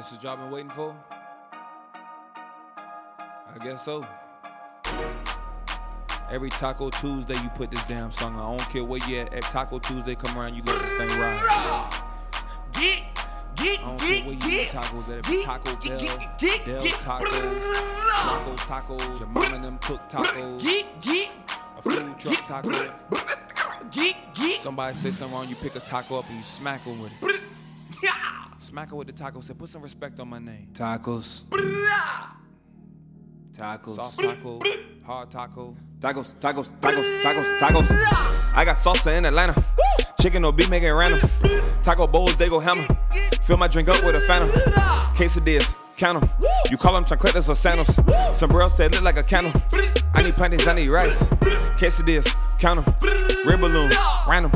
This is what y'all been waiting for? I guess so. Every Taco Tuesday, you put this damn song on. I don't care where you at. At Taco Tuesday, come around, you let this thing ride. Get, get, I don't get, care where you get, tacos at. It's Taco Bell, get, get, Del get, Taco, Tacos Tacos, your mom and them cook tacos, Get, get, a food truck taco. get, get. Somebody say something wrong, you pick a taco up and you smack them with it. Yeah. Smack her with the taco. Say, put some respect on my name. Tacos. Tacos. Soft taco. Hard taco. Tacos, tacos, tacos, tacos, tacos. I got salsa in Atlanta. Chicken or beef, make it random. Taco bowls, they go hammer. Fill my drink up with a phantom. Quesadillas, count 'em. You call them chancletas or sandals. Sombreros, they look like a candle. I need plantains, I need rice. Quesadillas, count 'em. Red balloon, random.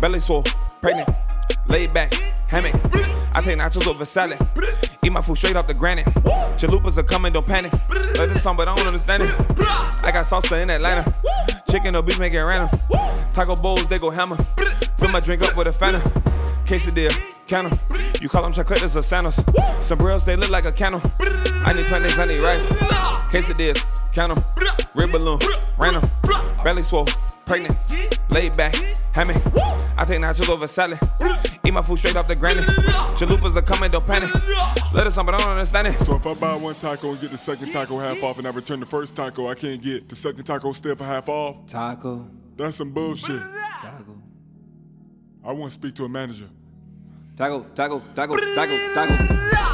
Belly swole, pregnant. Laid back, hammock. I take nachos over salad. Eat my food straight off the granite. Chalupas are coming, don't panic. Like this song, but I don't understand it. I got salsa in Atlanta. Chicken or beef, make it random. Taco bowls, they go hammer. Fill my drink up with a phantom. Quesadilla, 'em. You call them chancletas or sandals. Sombreros, they look like a candle. I need plantains, I need rice. Quesadillas, count. Red balloon, random. Belly swole, pregnant. Laid back, hammock. I take nachos over salad. Eat my food straight off the granite. Chalupas are coming, don't panic. Let us on, but I don't understand it. So if I buy one taco and get the second taco half off and I return the first taco, I can't get the second taco still for half off? Taco. That's some bullshit. Taco. I want to speak to a manager. Taco, taco, taco, taco, taco.